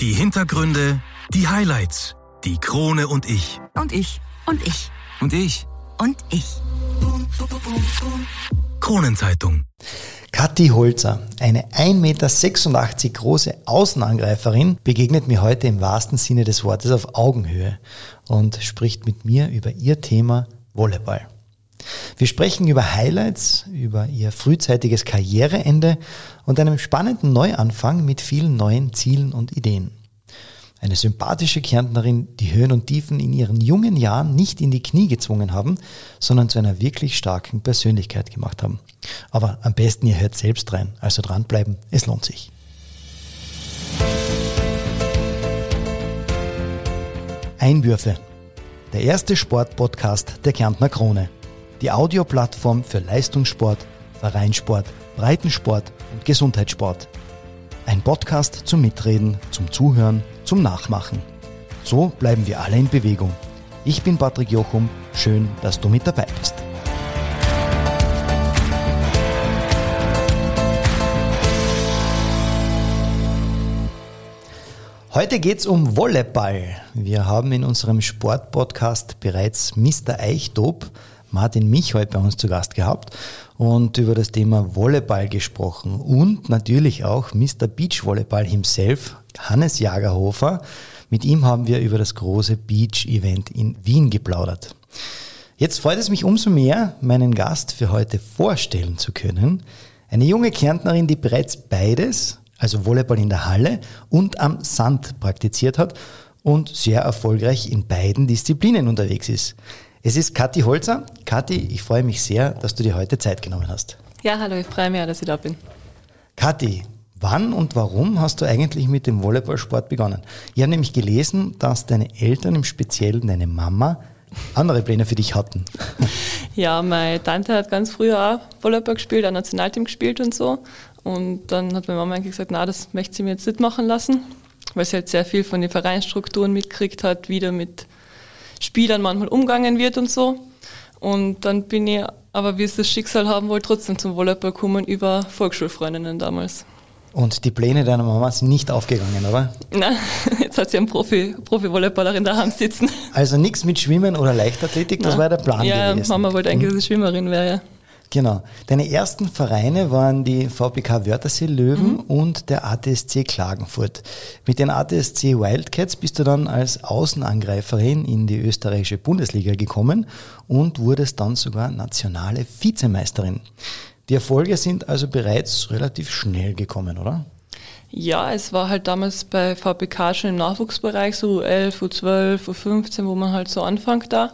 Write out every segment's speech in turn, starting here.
Die Hintergründe, die Highlights, die Krone und ich. Und ich. Und ich. Und ich. Und ich. Kronenzeitung. Kathi Holzer, eine 1,86 Meter große Außenangreiferin, begegnet mir heute im wahrsten Sinne des Wortes auf Augenhöhe und spricht mit mir über ihr Thema Volleyball. Wir sprechen über Highlights, über ihr frühzeitiges Karriereende und einem spannenden Neuanfang mit vielen neuen Zielen und Ideen. Eine sympathische Kärntnerin, die Höhen und Tiefen in ihren jungen Jahren nicht in die Knie gezwungen haben, sondern zu einer wirklich starken Persönlichkeit gemacht haben. Aber am besten ihr hört selbst rein, also dranbleiben, es lohnt sich. Einwürfe. Der erste Sportpodcast der Kärntner Krone. Die Audioplattform für Leistungssport, Vereinssport, Breitensport und Gesundheitssport. Ein Podcast zum Mitreden, zum Zuhören, zum Nachmachen. So bleiben wir alle in Bewegung. Ich bin Patrick Jochum, schön, dass du mit dabei bist. Heute geht's um Volleyball. Wir haben in unserem Sportpodcast bereits Mr. Eichdob, Martin Mich heute bei uns zu Gast gehabt und über das Thema Volleyball gesprochen und natürlich auch Mr. Beach Volleyball himself, Hannes Jagerhofer. Mit ihm haben wir über das große Beach Event in Wien geplaudert. Jetzt freut es mich umso mehr, meinen Gast für heute vorstellen zu können. Eine junge Kärntnerin, die bereits beides, also Volleyball in der Halle und am Sand praktiziert hat und sehr erfolgreich in beiden Disziplinen unterwegs ist. Es ist Kathi Holzer. Kathi, ich freue mich sehr, dass du dir heute Zeit genommen hast. Ja, hallo, ich freue mich auch, dass ich da bin. Kathi, wann und warum hast du eigentlich mit dem Volleyballsport begonnen? Ich habe nämlich gelesen, dass deine Eltern, im Speziellen deine Mama, andere Pläne für dich hatten. Ja, meine Tante hat ganz früher auch Volleyball gespielt, auch Nationalteam gespielt und so. Und dann hat meine Mama eigentlich gesagt, na, das möchte sie mir jetzt nicht machen lassen, weil sie halt sehr viel von den Vereinsstrukturen mitgekriegt hat, wieder mit Spielern manchmal umgangen wird und so. Und dann bin ich, aber wie es das Schicksal haben wollte, trotzdem zum Volleyball kommen über Volksschulfreundinnen damals. Und die Pläne deiner Mama sind nicht aufgegangen, oder? Nein, jetzt hat sie einen Profi, Profi-Volleyballerin daheim sitzen. Also nichts mit Schwimmen oder Leichtathletik, das Nein. war der Plan ja, gewesen. Mama wollte eigentlich, dass ich Schwimmerin wäre, ja. Genau. Deine ersten Vereine waren die VPK Wörthersee Löwen Mhm. und der ATSC Klagenfurt. Mit den ATSC Wildcats bist du dann als Außenangreiferin in die österreichische Bundesliga gekommen und wurdest dann sogar nationale Vizemeisterin. Die Erfolge sind also bereits relativ schnell gekommen, oder? Ja, es war halt damals bei VPK schon im Nachwuchsbereich, so U11, U12, U15, wo man halt so anfängt da,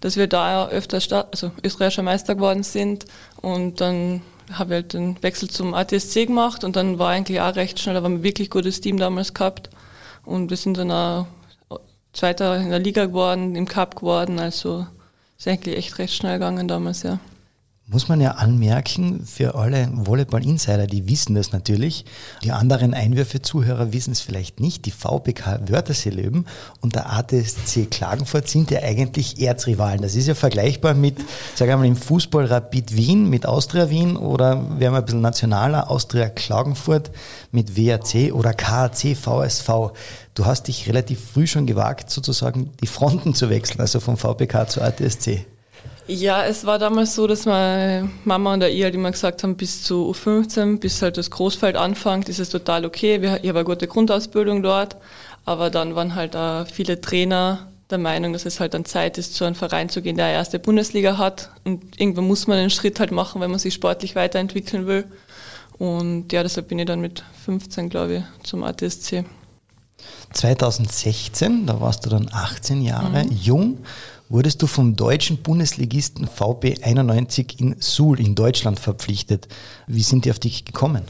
dass wir da öfter Sta also österreichischer Meister geworden sind. Und dann habe ich halt den Wechsel zum ATSC gemacht und dann war eigentlich auch recht schnell, da haben wir ein wirklich gutes Team damals gehabt. Und wir sind dann auch Zweiter in der Liga geworden, im Cup geworden, also ist eigentlich echt recht schnell gegangen damals, ja. Muss man ja anmerken, für alle Volleyball-Insider, die wissen das natürlich. Die anderen Einwürfe-Zuhörer wissen es vielleicht nicht. Die VPK Wörthersee Löwen und der ATSC Klagenfurt sind ja eigentlich Erzrivalen. Das ist ja vergleichbar mit, sagen wir mal, im Fußball Rapid Wien mit Austria Wien oder wir ein bisschen nationaler, Austria Klagenfurt mit WAC oder KAC VSV. Du hast dich relativ früh schon gewagt, sozusagen die Fronten zu wechseln, also vom VPK zur ATSC. Ja, es war damals so, dass meine Mama und ich halt immer gesagt haben, bis zu U15, bis halt das Großfeld anfängt, ist es total okay. Wir, ich habe eine gute Grundausbildung dort, aber dann waren halt auch viele Trainer der Meinung, dass es halt dann Zeit ist, zu einem Verein zu gehen, der eine erste Bundesliga hat. Und irgendwann muss man den Schritt halt machen, wenn man sich sportlich weiterentwickeln will. Und ja, deshalb bin ich dann mit 15, glaube ich, zum ATSC. 2016, da warst du dann 18 Jahre jung, wurdest du vom deutschen Bundesligisten VB 91 in Suhl in Deutschland verpflichtet. Wie sind die auf dich gekommen?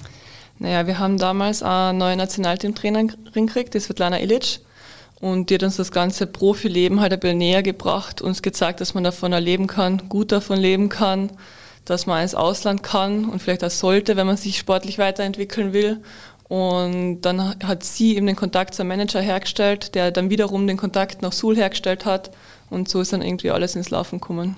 Naja, wir haben damals eine neue Nationalteamtrainerin gekriegt, die Svetlana Ilic. Und die hat uns das ganze Profileben halt ein bisschen näher gebracht, uns gezeigt, dass man davon erleben kann, gut davon leben kann, dass man ins Ausland kann und vielleicht auch sollte, wenn man sich sportlich weiterentwickeln will. Und dann hat sie eben den Kontakt zum Manager hergestellt, der dann wiederum den Kontakt nach Suhl hergestellt hat. Und so ist dann irgendwie alles ins Laufen gekommen.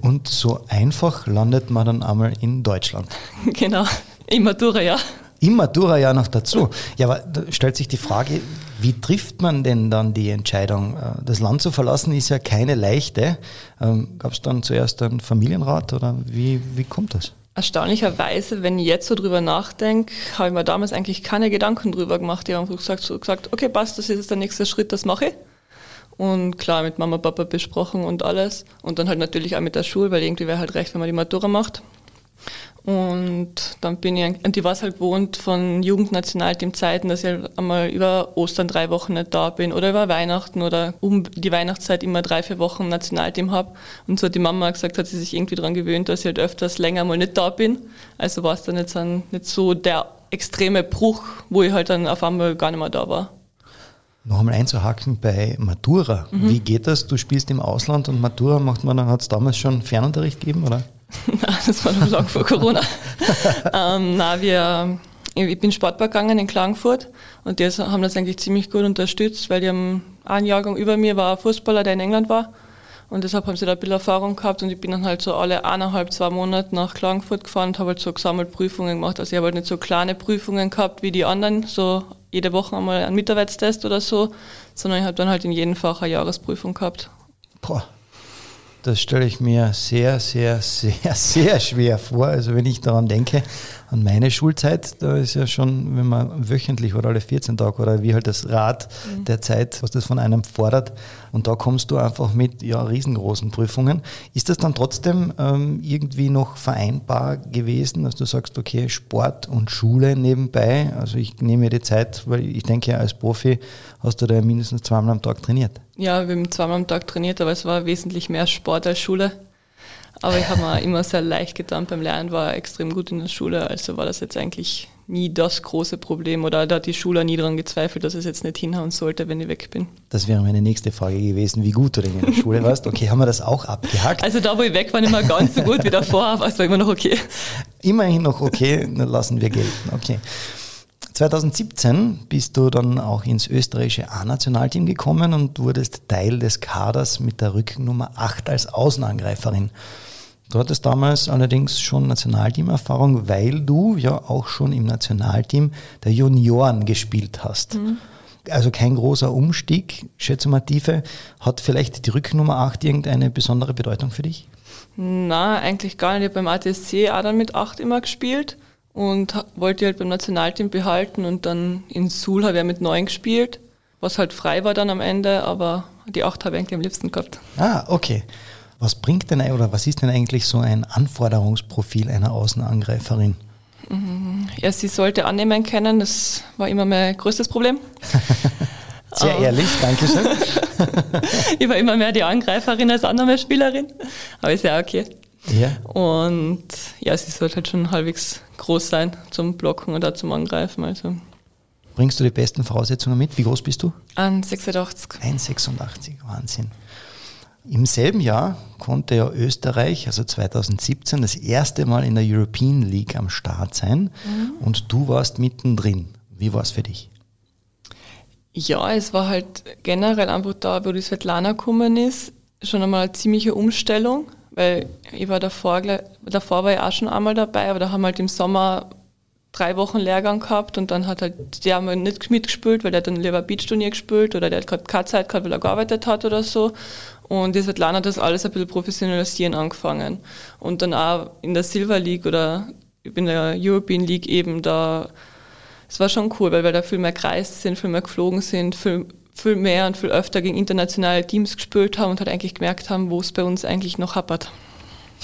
Und so einfach landet man dann einmal in Deutschland. genau, im Matura, ja. Im Matura ja noch dazu. Ja, aber da stellt sich die Frage, Wie trifft man denn dann die Entscheidung? Äh, das Land zu verlassen ist ja keine leichte. Ähm, Gab es dann zuerst einen Familienrat oder wie, wie kommt das? Erstaunlicherweise, wenn ich jetzt so drüber nachdenke, habe ich mir damals eigentlich keine Gedanken drüber gemacht. Ich habe einfach gesagt, so gesagt, okay, passt, das ist jetzt der nächste Schritt, das mache ich. Und klar, mit Mama, Papa besprochen und alles. Und dann halt natürlich auch mit der Schule, weil irgendwie wäre halt recht, wenn man die Matura macht. Und dann bin ich, und ich weiß halt gewohnt von Jugendnationalteam-Zeiten, dass ich halt einmal über Ostern drei Wochen nicht da bin oder über Weihnachten oder um die Weihnachtszeit immer drei, vier Wochen Nationalteam habe. Und so hat die Mama gesagt, hat sie sich irgendwie daran gewöhnt, dass ich halt öfters länger mal nicht da bin. Also war es dann jetzt dann nicht so der extreme Bruch, wo ich halt dann auf einmal gar nicht mehr da war. Noch einmal einzuhaken bei Matura. Mhm. Wie geht das? Du spielst im Ausland und Matura macht man, hat es damals schon Fernunterricht gegeben, oder? Nein, das war noch lang vor Corona. ähm, na, wir, ich bin Sportpark gegangen in Klagenfurt und die haben das eigentlich ziemlich gut unterstützt, weil die haben einen Jahrgang über mir war ein Fußballer, der in England war. Und deshalb haben sie da ein bisschen Erfahrung gehabt und ich bin dann halt so alle eineinhalb, zwei Monate nach Klagenfurt gefahren und habe halt so gesammelt Prüfungen gemacht. Also ich habe halt nicht so kleine Prüfungen gehabt wie die anderen, so jede Woche einmal einen Mitarbeitstest oder so, sondern ich habe dann halt in jedem Fach eine Jahresprüfung gehabt. Boah, das stelle ich mir sehr, sehr, sehr, sehr schwer vor. Also wenn ich daran denke, an meine Schulzeit, da ist ja schon, wenn man wöchentlich oder alle 14 Tage oder wie halt das Rad mhm. der Zeit, was das von einem fordert, und da kommst du einfach mit ja, riesengroßen Prüfungen. Ist das dann trotzdem ähm, irgendwie noch vereinbar gewesen, dass du sagst, okay, Sport und Schule nebenbei, also ich nehme mir die Zeit, weil ich denke, als Profi hast du da mindestens zweimal am Tag trainiert. Ja, wir haben zweimal am Tag trainiert, aber es war wesentlich mehr Sport als Schule. Aber ich habe mir immer sehr leicht getan beim Lernen, war extrem gut in der Schule, also war das jetzt eigentlich nie das große Problem oder da hat die Schule nie daran gezweifelt, dass es jetzt nicht hinhauen sollte, wenn ich weg bin. Das wäre meine nächste Frage gewesen, wie gut du denn in der Schule warst. Okay, haben wir das auch abgehakt? Also da, wo ich weg war, nicht mehr ganz so gut wie davor, aber es war immer noch okay. Immerhin noch okay, dann lassen wir gelten. Okay. 2017 bist du dann auch ins österreichische A-Nationalteam gekommen und wurdest Teil des Kaders mit der Rückennummer 8 als Außenangreiferin. Du hattest damals allerdings schon Nationalteamerfahrung, weil du ja auch schon im Nationalteam der Junioren gespielt hast. Mhm. Also kein großer Umstieg, schätze mal Tiefe. Hat vielleicht die Rückennummer 8 irgendeine besondere Bedeutung für dich? Na, eigentlich gar nicht. Ich habe beim ATSC auch dann mit 8 immer gespielt und wollte halt beim Nationalteam behalten und dann in Suhl habe ich mit 9 gespielt, was halt frei war dann am Ende, aber die 8 habe ich eigentlich am liebsten gehabt. Ah, okay. Was bringt denn oder was ist denn eigentlich so ein Anforderungsprofil einer Außenangreiferin? Ja, sie sollte annehmen können, das war immer mein größtes Problem. Sehr ehrlich, danke schön. ich war immer mehr die Angreiferin als Annahmespielerin, aber ist ja okay. Ja. Und ja, sie sollte halt schon halbwegs groß sein zum Blocken oder zum Angreifen. Also. Bringst du die besten Voraussetzungen mit? Wie groß bist du? 1,86. 1,86, Wahnsinn. Im selben Jahr konnte ja Österreich, also 2017, das erste Mal in der European League am Start sein mhm. und du warst mittendrin. Wie war es für dich? Ja, es war halt generell einfach da, wo die Svetlana gekommen ist, schon einmal eine ziemliche Umstellung, weil ich war davor, davor war ich auch schon einmal dabei, aber da haben wir halt im Sommer drei Wochen Lehrgang gehabt und dann hat halt der mal nicht mitgespielt, weil der hat dann lieber Beachturnier gespielt oder der hat gerade keine Zeit gehabt, weil er gearbeitet hat oder so. Und die hat das alles ein bisschen professionalisieren angefangen. Und dann auch in der Silver League oder in der European League eben da, es war schon cool, weil wir da viel mehr gereist sind, viel mehr geflogen sind, viel, viel mehr und viel öfter gegen internationale Teams gespielt haben und halt eigentlich gemerkt haben, wo es bei uns eigentlich noch happert.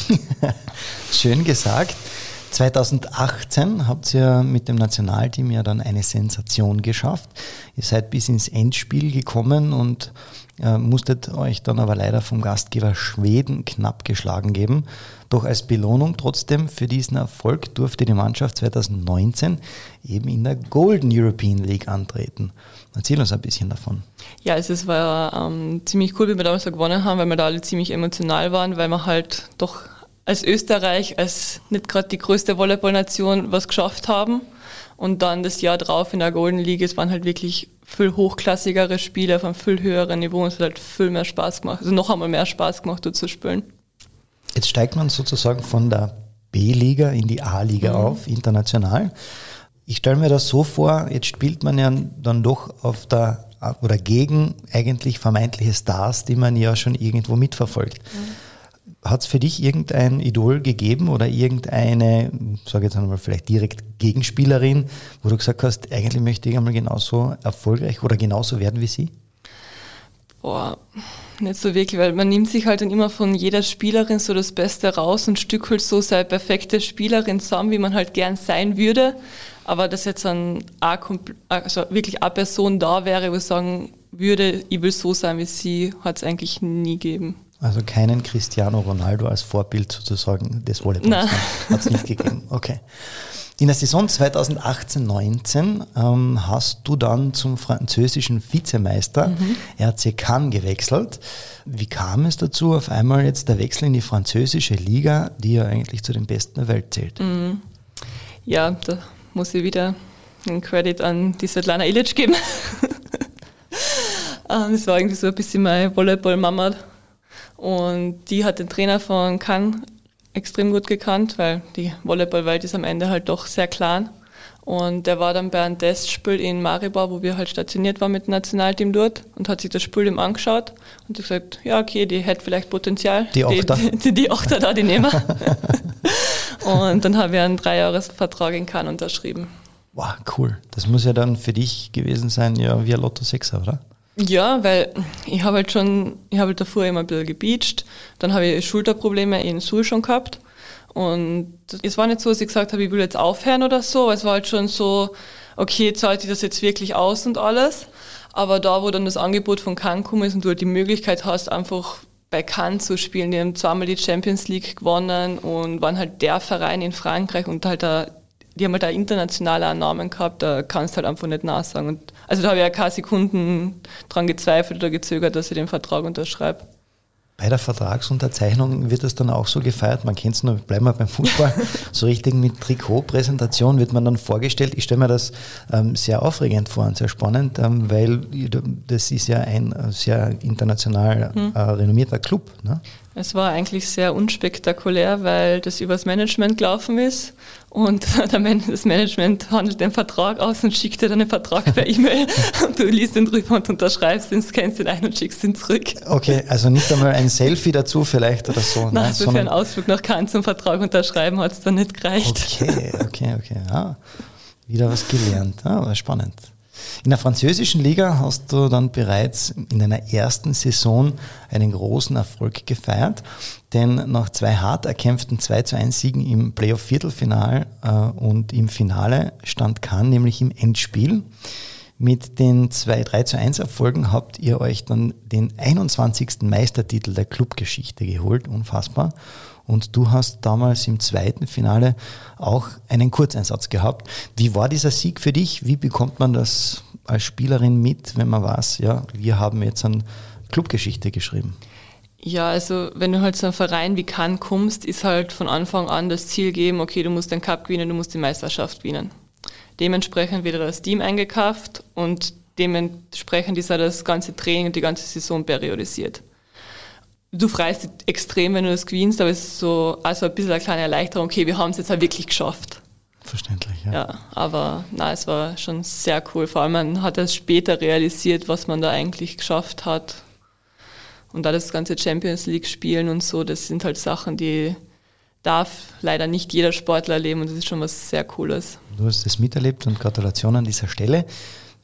Schön gesagt. 2018 habt ihr mit dem Nationalteam ja dann eine Sensation geschafft. Ihr seid bis ins Endspiel gekommen und äh, musstet euch dann aber leider vom Gastgeber Schweden knapp geschlagen geben. Doch als Belohnung trotzdem für diesen Erfolg durfte die Mannschaft 2019 eben in der Golden European League antreten. Erzähl uns ein bisschen davon. Ja, also es war ähm, ziemlich cool, wie wir damals so gewonnen haben, weil wir da alle ziemlich emotional waren, weil wir halt doch als Österreich, als nicht gerade die größte Volleyballnation was geschafft haben. Und dann das Jahr drauf in der Golden League, es waren halt wirklich viel hochklassigere Spiele auf einem viel höheren Niveau und es hat halt viel mehr Spaß gemacht, also noch einmal mehr Spaß gemacht, dort zu spielen. Jetzt steigt man sozusagen von der B-Liga in die A-Liga mhm. auf, international. Ich stelle mir das so vor, jetzt spielt man ja dann doch auf der oder gegen eigentlich vermeintliche Stars, die man ja schon irgendwo mitverfolgt. Mhm. Hat es für dich irgendein Idol gegeben oder irgendeine, sage jetzt einmal vielleicht direkt Gegenspielerin, wo du gesagt hast, eigentlich möchte ich einmal genauso erfolgreich oder genauso werden wie sie? Boah, nicht so wirklich, weil man nimmt sich halt dann immer von jeder Spielerin so das Beste raus und stückelt so seine perfekte Spielerin zusammen, wie man halt gern sein würde. Aber dass jetzt ein, also wirklich eine Person da wäre, wo ich sagen würde, ich will so sein wie sie, hat es eigentlich nie gegeben. Also keinen Cristiano Ronaldo als Vorbild sozusagen des Volleyballs hat es nicht gegeben. Okay. In der Saison 2018-19 ähm, hast du dann zum französischen Vizemeister mhm. RC Cannes gewechselt. Wie kam es dazu, auf einmal jetzt der Wechsel in die französische Liga, die ja eigentlich zu den besten der Welt zählt? Mhm. Ja, da muss ich wieder einen Credit an die Svetlana Ilic geben. Ähm, das war irgendwie so ein bisschen meine Volleyball-Mama. Und die hat den Trainer von Cannes extrem gut gekannt, weil die Volleyballwelt ist am Ende halt doch sehr klein. Und der war dann bei einem Testspiel in Maribor, wo wir halt stationiert waren mit dem Nationalteam dort und hat sich das Spiel ihm angeschaut und hat gesagt, ja okay, die hätte vielleicht Potenzial. Die Achter? Die, die, die Achter da, die nehmen Und dann habe ich einen Dreijahresvertrag in Cannes unterschrieben. Wow, cool. Das muss ja dann für dich gewesen sein, ja, wie ein Lotto 6 oder? Ja, weil ich habe halt schon, ich habe halt davor immer ein bisschen gebeacht, dann habe ich Schulterprobleme in Sul schon gehabt und es war nicht so, dass ich gesagt habe, ich will jetzt aufhören oder so, aber es war halt schon so, okay, zahlt ich das jetzt wirklich aus und alles, aber da, wo dann das Angebot von Cancun ist und du halt die Möglichkeit hast, einfach bei Cannes zu spielen. Die haben zweimal die Champions League gewonnen und waren halt der Verein in Frankreich und halt da, die haben halt da internationale Namen gehabt, da kannst du halt einfach nicht nachsagen. Und also da habe ich ja keine Sekunden dran gezweifelt oder gezögert, dass ich den Vertrag unterschreibe. Bei der Vertragsunterzeichnung wird das dann auch so gefeiert. Man kennt es nur, bleiben wir beim Fußball. so richtig mit Trikotpräsentation wird man dann vorgestellt. Ich stelle mir das ähm, sehr aufregend vor und sehr spannend, ähm, weil das ist ja ein sehr international hm. äh, renommierter Club. Ne? Es war eigentlich sehr unspektakulär, weil das übers Management gelaufen ist und das Management handelt den Vertrag aus und schickt dir dann den Vertrag per E-Mail und du liest den drüber und unterschreibst ihn, scannst ihn ein und schickst ihn zurück. Okay, also nicht einmal ein Selfie dazu vielleicht oder so. Nein, Nein so für einen Ausflug nach Cannes zum Vertrag unterschreiben hat es dann nicht gereicht. Okay, okay, okay. Ja, wieder was gelernt. Ja, war spannend. In der französischen Liga hast du dann bereits in deiner ersten Saison einen großen Erfolg gefeiert, denn nach zwei hart erkämpften 2 zu 1 Siegen im Playoff-Viertelfinal äh, und im Finale stand Kahn nämlich im Endspiel. Mit den zwei 3 zu 1 Erfolgen habt ihr euch dann den 21. Meistertitel der Clubgeschichte geholt, unfassbar. Und du hast damals im zweiten Finale auch einen Kurzeinsatz gehabt. Wie war dieser Sieg für dich? Wie bekommt man das als Spielerin mit, wenn man weiß, ja, wir haben jetzt eine Clubgeschichte geschrieben? Ja, also wenn du halt zu einem Verein wie Cannes kommst, ist halt von Anfang an das Ziel geben, okay, du musst den Cup gewinnen, du musst die Meisterschaft gewinnen. Dementsprechend wird das Team eingekauft und dementsprechend ist auch das ganze Training und die ganze Saison periodisiert du freust dich extrem, wenn du das gewinnst, aber es ist so also ein bisschen eine kleine Erleichterung, okay, wir haben es jetzt halt wirklich geschafft. Verständlich, ja. Ja, aber na, es war schon sehr cool. Vor allem man hat es später realisiert, was man da eigentlich geschafft hat. Und da das ganze Champions League spielen und so, das sind halt Sachen, die darf leider nicht jeder Sportler erleben und das ist schon was sehr Cooles. Du hast es miterlebt und Gratulation an dieser Stelle.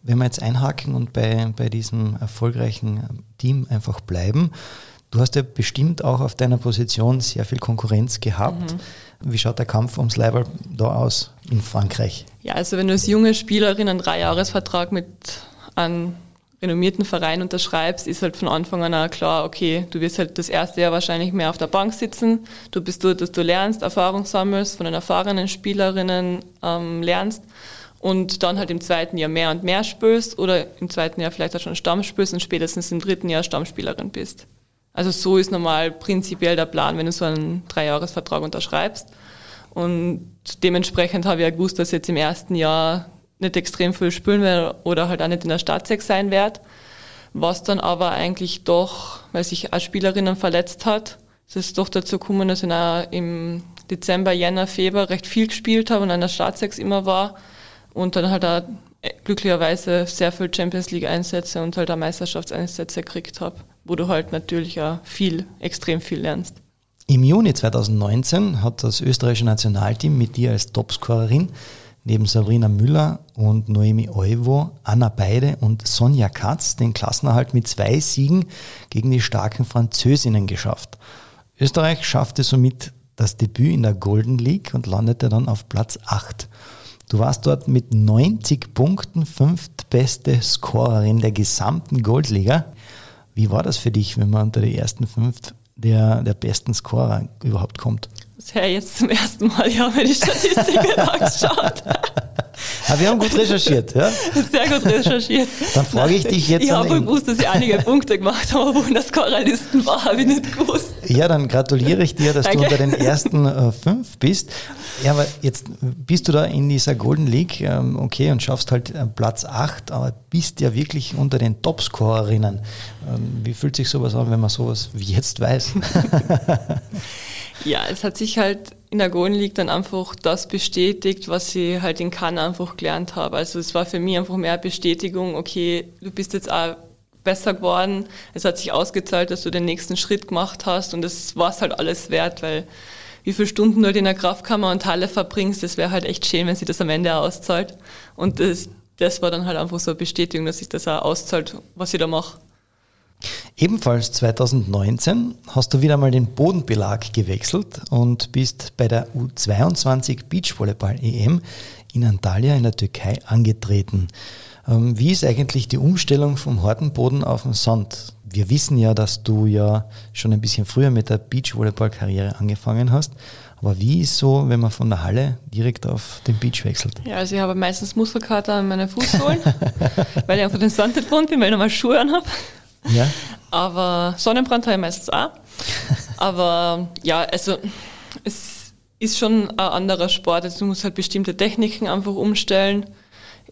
Wenn wir jetzt einhaken und bei, bei diesem erfolgreichen Team einfach bleiben, Du hast ja bestimmt auch auf deiner Position sehr viel Konkurrenz gehabt. Mhm. Wie schaut der Kampf ums Leiberl da aus in Frankreich? Ja, also wenn du als junge Spielerin einen Dreijahresvertrag mit einem renommierten Verein unterschreibst, ist halt von Anfang an auch klar, okay, du wirst halt das erste Jahr wahrscheinlich mehr auf der Bank sitzen. Du bist dort, dass du lernst, Erfahrung sammelst, von den erfahrenen Spielerinnen ähm, lernst und dann halt im zweiten Jahr mehr und mehr spielst oder im zweiten Jahr vielleicht auch schon Stamm spielst und spätestens im dritten Jahr Stammspielerin bist. Also so ist normal prinzipiell der Plan, wenn du so einen Dreijahresvertrag unterschreibst. Und dementsprechend habe ich ja gewusst, dass ich jetzt im ersten Jahr nicht extrem viel spielen werde oder halt auch nicht in der Stadtsex sein werde. Was dann aber eigentlich doch, weil sich als Spielerinnen verletzt hat, ist es doch dazu gekommen, dass ich im Dezember, Jänner, Februar recht viel gespielt habe und an der Stadtsex immer war und dann halt auch glücklicherweise sehr viel Champions League Einsätze und halt auch Meisterschaftseinsätze gekriegt habe, wo du halt natürlich auch viel, extrem viel lernst. Im Juni 2019 hat das österreichische Nationalteam mit dir als Topscorerin neben Sabrina Müller und Noemi Euvo, Anna Beide und Sonja Katz den Klassenerhalt mit zwei Siegen gegen die starken Französinnen geschafft. Österreich schaffte somit das Debüt in der Golden League und landete dann auf Platz 8. Du warst dort mit 90 Punkten fünftbeste Scorerin der gesamten Goldliga. Wie war das für dich, wenn man unter die ersten fünf der, der besten Scorer überhaupt kommt? Das wäre jetzt zum ersten Mal, ich habe mir die Statistiken angeschaut. Aber wir haben gut recherchiert, ja? Sehr gut recherchiert. Dann frage ich dich jetzt. Ich habe gewusst, dass ich einige Punkte gemacht habe, aber wo in der Scorerlisten war, habe ich nicht gewusst. Ja, dann gratuliere ich dir, dass Danke. du unter den ersten äh, fünf bist. Ja, aber jetzt bist du da in dieser Golden League, ähm, okay, und schaffst halt äh, Platz 8, aber bist ja wirklich unter den Topscorerinnen. Ähm, wie fühlt sich sowas an, wenn man sowas wie jetzt weiß? ja, es hat sich halt in der League dann einfach das bestätigt, was ich halt in Cannes einfach gelernt habe. Also es war für mich einfach mehr Bestätigung, okay, du bist jetzt auch besser geworden, es hat sich ausgezahlt, dass du den nächsten Schritt gemacht hast und das war es halt alles wert, weil wie viele Stunden du halt in der Kraftkammer und Halle verbringst, das wäre halt echt schön, wenn sie das am Ende auszahlt. Und das, das war dann halt einfach so eine Bestätigung, dass sich das auch auszahlt, was ich da mache. Ebenfalls 2019 hast du wieder mal den Bodenbelag gewechselt und bist bei der U22 Beachvolleyball EM in Antalya in der Türkei angetreten. Ähm, wie ist eigentlich die Umstellung vom harten Boden auf den Sand? Wir wissen ja, dass du ja schon ein bisschen früher mit der Beachvolleyball-Karriere angefangen hast. Aber wie ist so, wenn man von der Halle direkt auf den Beach wechselt? Ja, also ich habe meistens Muskelkater an meinen Fußsohlen, weil ich einfach den Sand nicht gewohnt bin, weil ich nochmal Schuhe anhabe. Ja. Aber Sonnenbrand habe ich meistens auch. Aber ja, also es ist schon ein anderer Sport. Also du musst halt bestimmte Techniken einfach umstellen.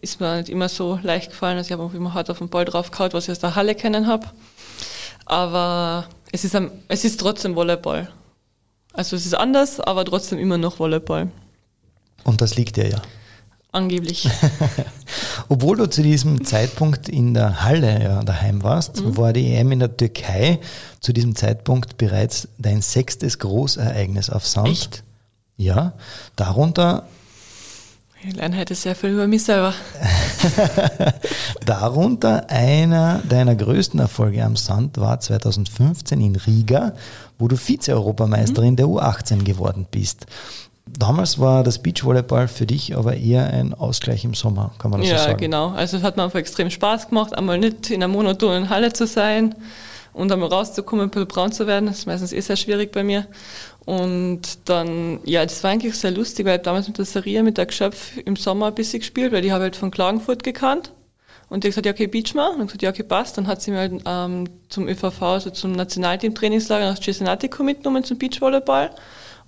Ist mir nicht immer so leicht gefallen. Also ich habe auch immer hart auf den Ball drauf gehauen, was ich aus der Halle kennen habe. Aber es ist, es ist trotzdem Volleyball. Also es ist anders, aber trotzdem immer noch Volleyball. Und das liegt dir ja. Angeblich. Obwohl du zu diesem Zeitpunkt in der Halle ja, daheim warst, mhm. war die EM in der Türkei zu diesem Zeitpunkt bereits dein sechstes Großereignis auf Sand. Echt? Ja, darunter ich lerne heute sehr viel über mich selber. Darunter einer deiner größten Erfolge am Sand war 2015 in Riga, wo du Vize-Europameisterin mhm. der U18 geworden bist. Damals war das Beachvolleyball für dich aber eher ein Ausgleich im Sommer, kann man das ja, so sagen? Ja, genau. Also es hat mir einfach extrem Spaß gemacht, einmal nicht in einer monotonen Halle zu sein und einmal rauszukommen, ein bisschen braun zu werden. Das ist meistens eh sehr schwierig bei mir. Und dann, ja, das war eigentlich sehr lustig, weil ich damals mit der Saria, mit der Geschöpf im Sommer ein bisschen gespielt, weil die habe halt von Klagenfurt gekannt. Und die hat gesagt, ja, okay, Beach mal. Und dann gesagt, ja, okay, passt. Dann hat sie mir halt ähm, zum ÖVV, also zum Nationalteam-Trainingslager nach Cesenatico mitgenommen zum Beachvolleyball.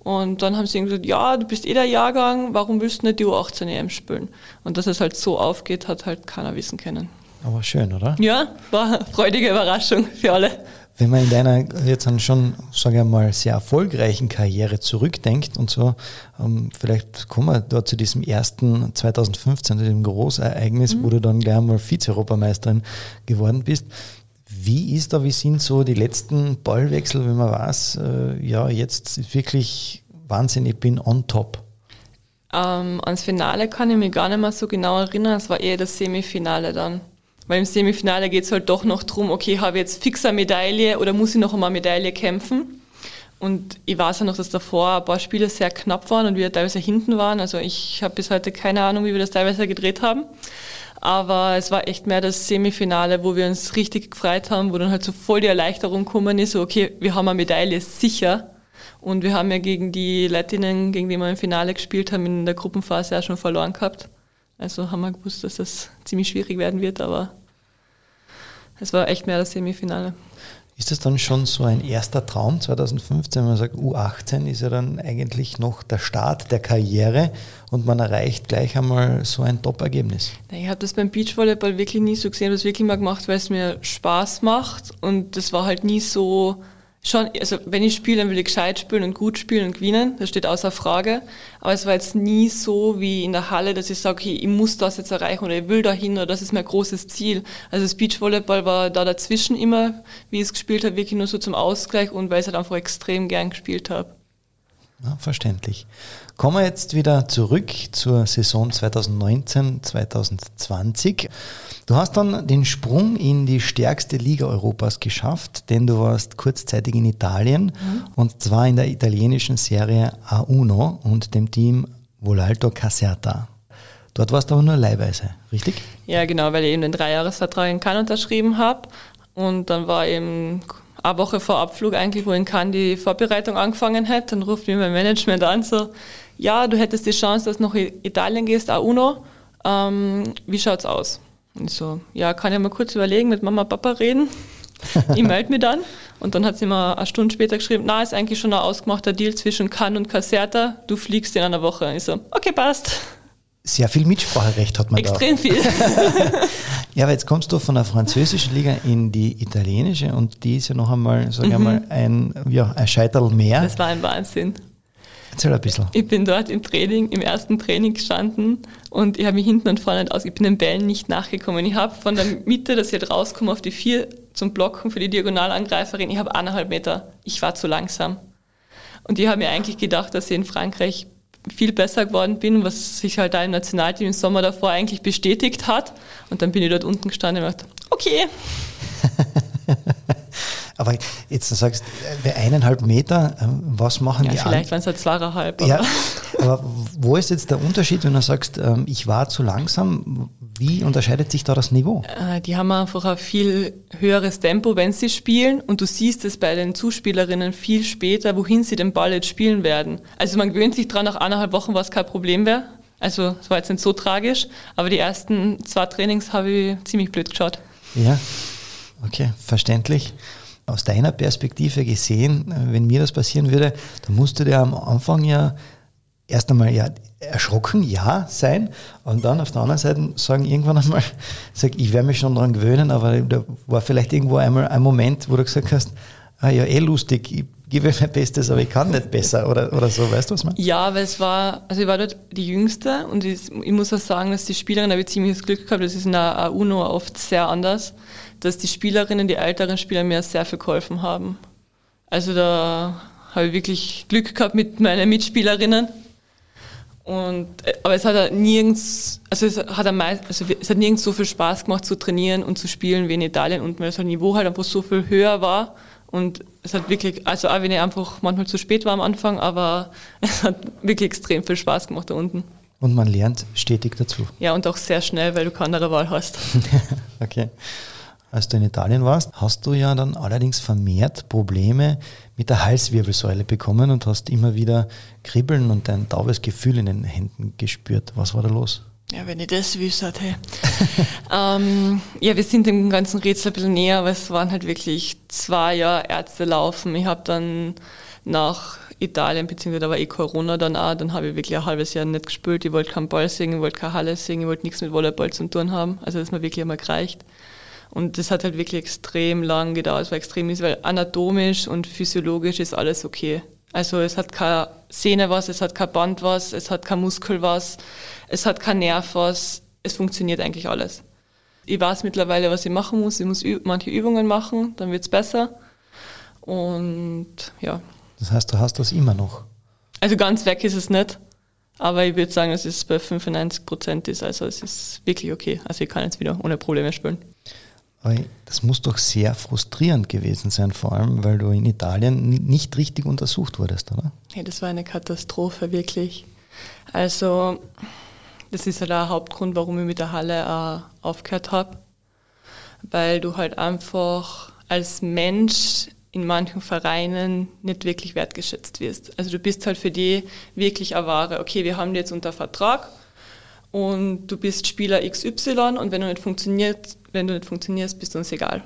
Und dann haben sie gesagt, ja, du bist eh der Jahrgang, warum willst du nicht die U18 EM spielen? Und dass es halt so aufgeht, hat halt keiner wissen können. Aber schön, oder? Ja, war eine freudige Überraschung für alle. Wenn man in deiner jetzt dann schon, sage ich mal, sehr erfolgreichen Karriere zurückdenkt und so, ähm, vielleicht kommen wir dort zu diesem ersten 2015, zu dem Großereignis, mhm. wo du dann gleich einmal Vize-Europameisterin geworden bist. Wie ist da, wie sind so die letzten Ballwechsel, wenn man weiß, äh, ja, jetzt ist wirklich Wahnsinn, ich bin on top? Ähm, ans Finale kann ich mich gar nicht mehr so genau erinnern, es war eher das Semifinale dann. Weil im Semifinale geht es halt doch noch darum, okay, habe ich jetzt fixer Medaille oder muss ich noch einmal Medaille kämpfen? Und ich weiß ja noch, dass davor ein paar Spiele sehr knapp waren und wir teilweise hinten waren. Also ich habe bis heute keine Ahnung, wie wir das teilweise gedreht haben. Aber es war echt mehr das Semifinale, wo wir uns richtig gefreut haben, wo dann halt so voll die Erleichterung gekommen ist, so okay, wir haben eine Medaille sicher. Und wir haben ja gegen die Leitinnen, gegen die wir im Finale gespielt haben, in der Gruppenphase auch schon verloren gehabt. Also haben wir gewusst, dass das ziemlich schwierig werden wird, aber es war echt mehr das Semifinale. Ist das dann schon so ein erster Traum 2015, wenn man sagt, U18 ist ja dann eigentlich noch der Start der Karriere und man erreicht gleich einmal so ein Top-Ergebnis? Ich habe das beim Beachvolleyball wirklich nie so gesehen, ich das wirklich mal gemacht, weil es mir Spaß macht und das war halt nie so schon, also wenn ich spiele, dann will ich gescheit spielen und gut spielen und gewinnen. Das steht außer Frage. Aber es war jetzt nie so wie in der Halle, dass ich sage, okay, ich muss das jetzt erreichen oder ich will dahin oder das ist mein großes Ziel. Also das Beachvolleyball war da dazwischen immer, wie ich es gespielt habe, wirklich nur so zum Ausgleich und weil ich es halt einfach extrem gern gespielt habe. Ja, verständlich. Kommen wir jetzt wieder zurück zur Saison 2019-2020. Du hast dann den Sprung in die stärkste Liga Europas geschafft, denn du warst kurzzeitig in Italien mhm. und zwar in der italienischen Serie A1 und dem Team Volalto Caserta. Dort warst du aber nur leihweise, richtig? Ja, genau, weil ich eben den Dreijahresvertrag in Cannes unterschrieben habe und dann war eben eine Woche vor Abflug eigentlich, wo in Cannes die Vorbereitung angefangen hat, dann ruft mir mein Management an, so, ja, du hättest die Chance, dass du nach Italien gehst, auch UNO, ähm, wie schaut's aus? Und ich so, ja, kann ich mal kurz überlegen, mit Mama, Papa reden? ich melde mich dann. Und dann hat sie mir eine Stunde später geschrieben, na, ist eigentlich schon ein ausgemachter Deal zwischen Cannes und Caserta, du fliegst in einer Woche. Ich so, okay, passt. Sehr viel Mitspracherecht hat man Extrem da. viel. ja, aber jetzt kommst du von der französischen Liga in die italienische und die ist ja noch einmal, sag ich mhm. einmal, ein, ja, ein Scheiterl mehr. Das war ein Wahnsinn. Erzähl ein bisschen. Ich bin dort im Training, im ersten Training gestanden und ich habe mich hinten und vorne aus, ich bin den Bällen nicht nachgekommen. Ich habe von der Mitte, dass ich halt rauskomme auf die vier zum Blocken für die Diagonalangreiferin, ich habe eineinhalb Meter. Ich war zu langsam. Und ich habe mir eigentlich gedacht, dass ich in Frankreich viel besser geworden bin, was sich halt da im Nationalteam im Sommer davor eigentlich bestätigt hat. Und dann bin ich dort unten gestanden und dachte, okay. Aber jetzt sagst du, eineinhalb Meter, ähm, was machen ja, die Vielleicht waren es halt zweieinhalb. Ja, aber wo ist jetzt der Unterschied, wenn du sagst, ähm, ich war zu langsam? Wie unterscheidet sich da das Niveau? Äh, die haben einfach ein viel höheres Tempo, wenn sie spielen und du siehst es bei den Zuspielerinnen viel später, wohin sie den Ball jetzt spielen werden. Also man gewöhnt sich dran, nach eineinhalb Wochen war es kein Problem mehr. Also es war jetzt nicht so tragisch, aber die ersten zwei Trainings habe ich ziemlich blöd geschaut. Ja, okay, verständlich aus deiner Perspektive gesehen, äh, wenn mir das passieren würde, dann musst du dir am Anfang ja erst einmal ja erschrocken, ja, sein und dann auf der anderen Seite sagen irgendwann einmal, sag, ich werde mich schon daran gewöhnen, aber da war vielleicht irgendwo einmal ein Moment, wo du gesagt hast, ah ja, eh lustig, ich gebe mein Bestes, aber ich kann nicht besser oder, oder so, weißt du was man? Ja, weil es war, also ich war dort die Jüngste und ich, ich muss auch sagen, dass die Spielerin, da habe ich ziemliches Glück gehabt, das ist in der UNO oft sehr anders, dass die Spielerinnen, die älteren Spieler mir sehr viel geholfen haben. Also da habe ich wirklich Glück gehabt mit meinen Mitspielerinnen. Und, aber es hat nirgends, also es hat, am meisten, also es hat nirgends so viel Spaß gemacht zu trainieren und zu spielen wie in Italien und weil das Niveau halt einfach so viel höher war und es hat wirklich, also auch wenn ich einfach manchmal zu spät war am Anfang, aber es hat wirklich extrem viel Spaß gemacht da unten. Und man lernt stetig dazu. Ja, und auch sehr schnell, weil du keine andere Wahl hast. okay. Als du in Italien warst, hast du ja dann allerdings vermehrt Probleme mit der Halswirbelsäule bekommen und hast immer wieder Kribbeln und ein taubes Gefühl in den Händen gespürt. Was war da los? Ja, wenn ich das wüsste, hey. ähm, ja, wir sind dem ganzen Rätsel ein bisschen näher, aber es waren halt wirklich zwei Jahre Ärzte laufen. Ich habe dann nach Italien, beziehungsweise da war eh Corona dann auch, dann habe ich wirklich ein halbes Jahr nicht gespielt. Ich wollte keinen Ball singen, ich wollte keine Halle singen, ich wollte nichts mit Volleyball zu tun haben. Also das hat mir wirklich einmal gereicht. Und das hat halt wirklich extrem lang gedauert, es war extrem mies, weil anatomisch und physiologisch ist alles okay. Also es hat keine Sehne was, es hat kein Band was, es hat kein Muskel was, es hat kein Nerv was, es funktioniert eigentlich alles. Ich weiß mittlerweile, was ich machen muss. Ich muss manche Übungen machen, dann wird es besser. Und ja. Das heißt, du hast das immer noch? Also ganz weg ist es nicht. Aber ich würde sagen, dass es bei 95 Prozent ist. Also es ist wirklich okay. Also ich kann jetzt wieder ohne Probleme spielen. Das muss doch sehr frustrierend gewesen sein, vor allem, weil du in Italien nicht richtig untersucht wurdest, oder? Ja, das war eine Katastrophe, wirklich. Also, das ist ja der Hauptgrund, warum ich mit der Halle auch aufgehört habe. Weil du halt einfach als Mensch in manchen Vereinen nicht wirklich wertgeschätzt wirst. Also du bist halt für die wirklich eine Ware. Okay, wir haben die jetzt unter Vertrag und du bist Spieler XY und wenn du nicht funktioniert, wenn du nicht funktionierst, bist du uns egal.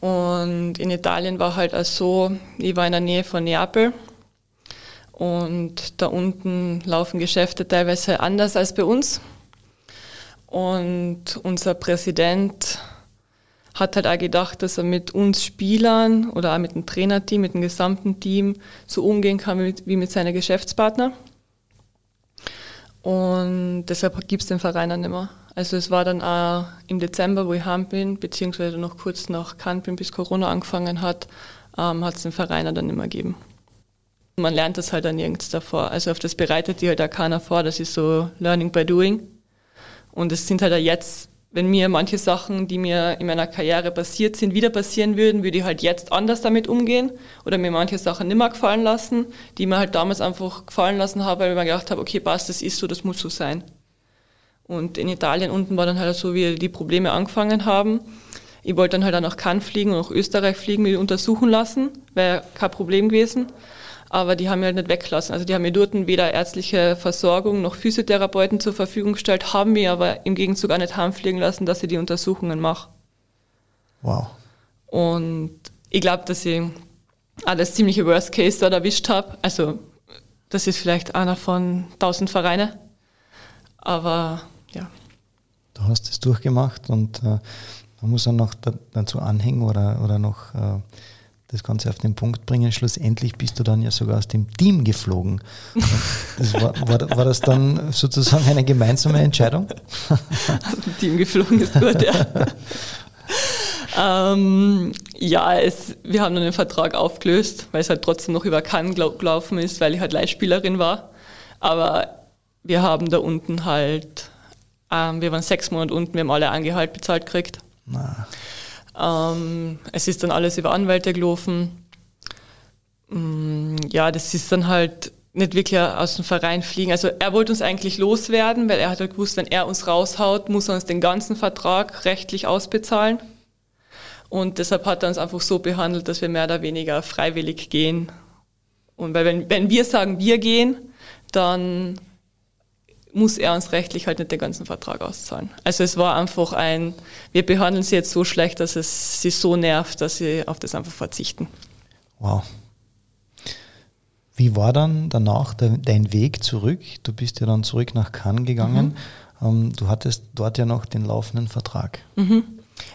Und in Italien war halt auch so, ich war in der Nähe von Neapel und da unten laufen Geschäfte teilweise anders als bei uns. Und unser Präsident hat halt auch gedacht, dass er mit uns Spielern oder auch mit dem Trainerteam, mit dem gesamten Team so umgehen kann wie mit, wie mit seinen Geschäftspartnern. Und deshalb gibt es den Verein dann mehr. Also es war dann auch im Dezember, wo ich heim bin, beziehungsweise noch kurz nach Cannes bin, bis Corona angefangen hat, ähm, hat es den Verein dann mehr gegeben. Man lernt das halt dann nirgends davor. Also auf das bereitet die halt auch keiner vor. Das ist so Learning by Doing. Und es sind halt auch jetzt wenn mir manche Sachen, die mir in meiner Karriere passiert sind, wieder passieren würden, würde ich halt jetzt anders damit umgehen oder mir manche Sachen nimmer gefallen lassen, die mir halt damals einfach gefallen lassen habe, weil ich mir gedacht habe, okay, passt, das ist so, das muss so sein. Und in Italien unten war dann halt so, wie die Probleme angefangen haben. Ich wollte dann halt auch nach Cannes fliegen und nach Österreich fliegen, mich untersuchen lassen, wäre kein Problem gewesen aber die haben mir halt nicht weggelassen. Also die haben mir dort weder ärztliche Versorgung noch Physiotherapeuten zur Verfügung gestellt, haben mir aber im Gegenzug auch nicht heimfliegen lassen, dass ich die Untersuchungen mache. Wow. Und ich glaube, dass ich alles ziemliche Worst Case dort erwischt habe. Also das ist vielleicht einer von tausend Vereine. Aber ja. Du hast es durchgemacht und äh, man muss dann noch dazu anhängen oder, oder noch äh, das Ganze auf den Punkt bringen. Schlussendlich bist du dann ja sogar aus dem Team geflogen. Das war, war, war, das dann sozusagen eine gemeinsame Entscheidung? Aus dem Team geflogen ist gut, ja. ähm, ja, es, wir haben dann den Vertrag aufgelöst, weil es halt trotzdem noch über Cannes gelaufen ist, weil ich halt Leihspielerin war. Aber wir haben da unten halt, ähm, wir waren sechs Monate unten, wir haben alle Angehalt bezahlt gekriegt. Na. Ähm, es ist dann alles über Anwälte gelaufen. Ähm, ja, das ist dann halt nicht wirklich aus dem Verein fliegen. Also er wollte uns eigentlich loswerden, weil er hat halt gewusst, wenn er uns raushaut, muss er uns den ganzen Vertrag rechtlich ausbezahlen. Und deshalb hat er uns einfach so behandelt, dass wir mehr oder weniger freiwillig gehen. Und weil wenn, wenn wir sagen, wir gehen, dann muss er uns rechtlich halt nicht den ganzen Vertrag auszahlen. Also es war einfach ein, wir behandeln sie jetzt so schlecht, dass es sie so nervt, dass sie auf das einfach verzichten. Wow. Wie war dann danach dein Weg zurück? Du bist ja dann zurück nach Cannes gegangen. Mhm. Ähm, du hattest dort ja noch den laufenden Vertrag. Mhm.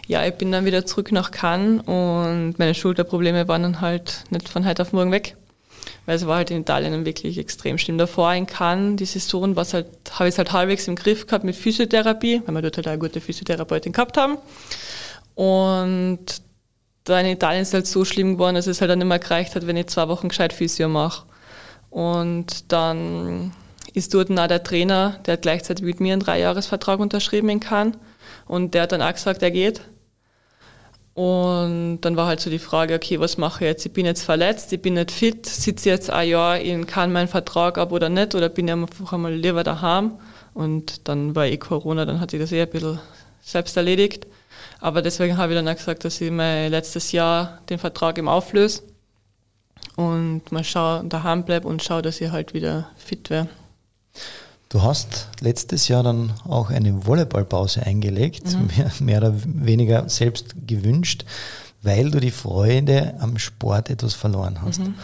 Ja, ich bin dann wieder zurück nach Cannes und meine Schulterprobleme waren dann halt nicht von heute auf morgen weg weil es war halt in Italien wirklich extrem schlimm. Davor in Cannes, die Saison, was halt, habe ich es halt halbwegs im Griff gehabt mit Physiotherapie, weil wir dort halt eine gute Physiotherapeutin gehabt haben. Und da in Italien ist es halt so schlimm geworden, dass es halt dann nicht mehr gereicht hat, wenn ich zwei Wochen gescheit Physio mache. Und dann ist dort auch der Trainer, der hat gleichzeitig mit mir einen Dreijahresvertrag unterschrieben in Cannes. Und der hat dann auch gesagt, er geht. Und dann war halt so die Frage, okay, was mache ich jetzt? Ich bin jetzt verletzt, ich bin nicht fit, sitze jetzt ein Jahr in kann meinen Vertrag ab oder nicht oder bin ich einfach einmal lieber daheim? Und dann war eh Corona, dann hat sich das eh ein bisschen selbst erledigt. Aber deswegen habe ich dann auch gesagt, dass ich mein letztes Jahr den Vertrag im auflöse und mal schaue, daheim bleibe und schaue, dass ich halt wieder fit wäre. Du hast letztes Jahr dann auch eine Volleyballpause eingelegt, mhm. mehr, mehr, oder weniger selbst gewünscht, weil du die Freude am Sport etwas verloren hast. Mhm.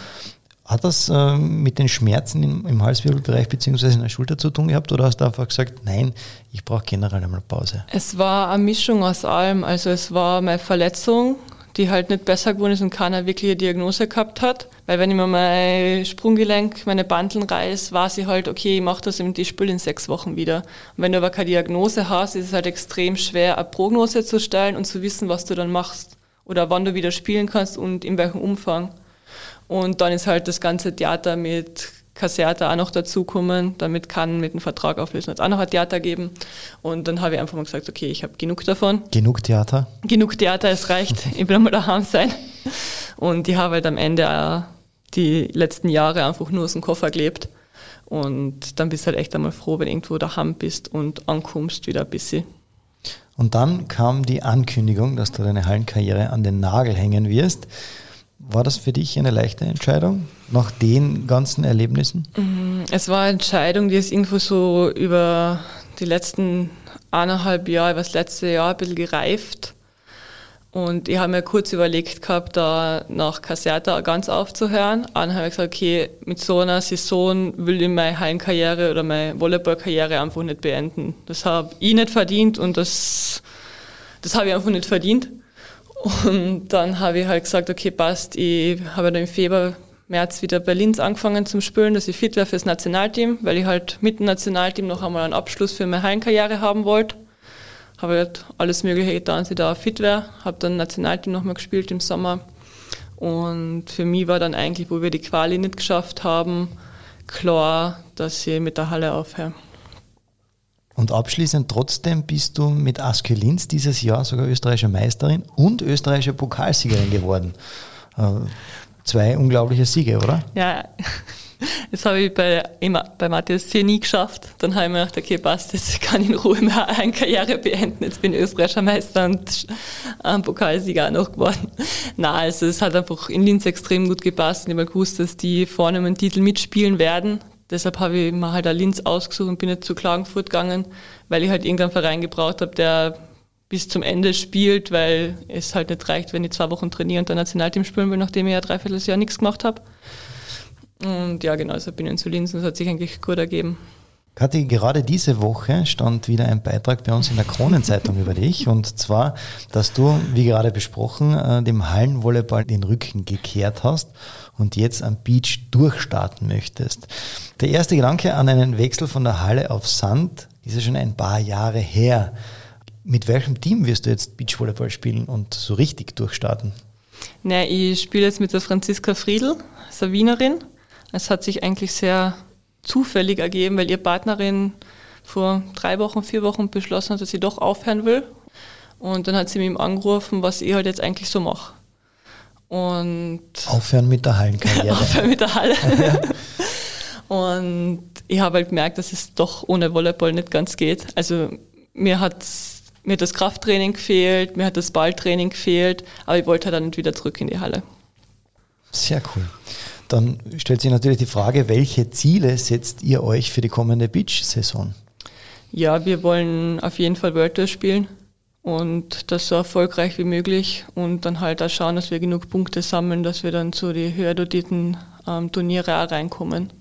Hat das äh, mit den Schmerzen im, im Halswirbelbereich bzw. in der Schulter zu tun gehabt oder hast du einfach gesagt, nein, ich brauche generell einmal Pause? Es war eine Mischung aus allem. Also es war meine Verletzung, die halt nicht besser geworden ist und keiner wirkliche Diagnose gehabt hat. Weil wenn ich mir mein Sprunggelenk, meine Bandeln reiß, weiß ich halt, okay, ich mache das im Spiel in sechs Wochen wieder. Und wenn du aber keine Diagnose hast, ist es halt extrem schwer, eine Prognose zu stellen und zu wissen, was du dann machst. Oder wann du wieder spielen kannst und in welchem Umfang. Und dann ist halt das ganze Theater mit Caserta auch noch dazukommen, damit kann mit dem Vertrag auflösen, hat auch noch ein Theater geben. Und dann habe ich einfach mal gesagt, okay, ich habe genug davon. Genug Theater? Genug Theater, es reicht. ich will mal daheim sein. Und ich habe halt am Ende auch die letzten Jahre einfach nur aus dem Koffer gelebt. Und dann bist du halt echt einmal froh, wenn du irgendwo daheim bist und ankommst wieder ein bisschen. Und dann kam die Ankündigung, dass du deine Hallenkarriere an den Nagel hängen wirst. War das für dich eine leichte Entscheidung nach den ganzen Erlebnissen? Mhm. Es war eine Entscheidung, die ist irgendwo so über die letzten eineinhalb Jahre, über das letzte Jahr ein bisschen gereift. Und ich habe mir kurz überlegt gehabt, da nach Caserta ganz aufzuhören. Dann habe ich gesagt, okay, mit so einer Saison will ich meine Heimkarriere oder meine Volleyballkarriere einfach nicht beenden. Das habe ich nicht verdient und das, das habe ich einfach nicht verdient. Und dann habe ich halt gesagt, okay, passt, ich habe dann im Februar, März wieder bei Linz angefangen zum Spielen, dass ich fit wäre fürs Nationalteam, weil ich halt mit dem Nationalteam noch einmal einen Abschluss für meine Hallenkarriere haben wollte. Habe halt alles Mögliche getan, dass ich da fit wäre. Habe dann Nationalteam nochmal gespielt im Sommer. Und für mich war dann eigentlich, wo wir die Quali nicht geschafft haben, klar, dass ich mit der Halle aufhöre. Und abschließend trotzdem bist du mit Aske Linz dieses Jahr sogar österreichische Meisterin und österreichische Pokalsiegerin geworden. Äh, zwei unglaubliche Siege, oder? Ja, das habe ich bei, bei Matthias C nie geschafft. Dann habe ich mir gedacht, okay, passt, jetzt kann ich in Ruhe meine Karriere beenden. Jetzt bin ich österreichischer Meister und ein Pokalsieger auch noch geworden. Na, also es hat einfach in Linz extrem gut gepasst. Ich habe gewusst, dass die vorne um Titel mitspielen werden. Deshalb habe ich mir halt ein Linz ausgesucht und bin nicht zu Klagenfurt gegangen, weil ich halt irgendeinen Verein gebraucht habe, der bis zum Ende spielt, weil es halt nicht reicht, wenn ich zwei Wochen trainiere und ein Nationalteam spielen will, nachdem ich ja dreiviertel Jahr nichts gemacht habe. Und ja, genau, so bin ich zu Linz und das hat sich eigentlich gut ergeben. Kathi, gerade diese Woche stand wieder ein Beitrag bei uns in der Kronenzeitung über dich und zwar, dass du, wie gerade besprochen, äh, dem Hallenvolleyball den Rücken gekehrt hast und jetzt am Beach durchstarten möchtest. Der erste Gedanke an einen Wechsel von der Halle auf Sand ist ja schon ein paar Jahre her. Mit welchem Team wirst du jetzt Beachvolleyball spielen und so richtig durchstarten? Na, ich spiele jetzt mit der Franziska Friedl, ist Wienerin. Es hat sich eigentlich sehr zufällig ergeben, weil ihre Partnerin vor drei Wochen, vier Wochen beschlossen hat, dass sie doch aufhören will. Und dann hat sie mich angerufen, was ich halt jetzt eigentlich so mache. Und aufhören mit der Hallenkarriere. aufhören mit der Halle. Und ich habe halt gemerkt, dass es doch ohne Volleyball nicht ganz geht. Also mir hat mir das Krafttraining gefehlt, mir hat das Balltraining gefehlt, aber ich wollte halt dann nicht wieder zurück in die Halle. Sehr cool. Dann stellt sich natürlich die Frage, welche Ziele setzt ihr euch für die kommende Beach-Saison? Ja, wir wollen auf jeden Fall World Tour spielen und das so erfolgreich wie möglich und dann halt auch schauen, dass wir genug Punkte sammeln, dass wir dann zu den höher dotierten ähm, Turniere auch reinkommen.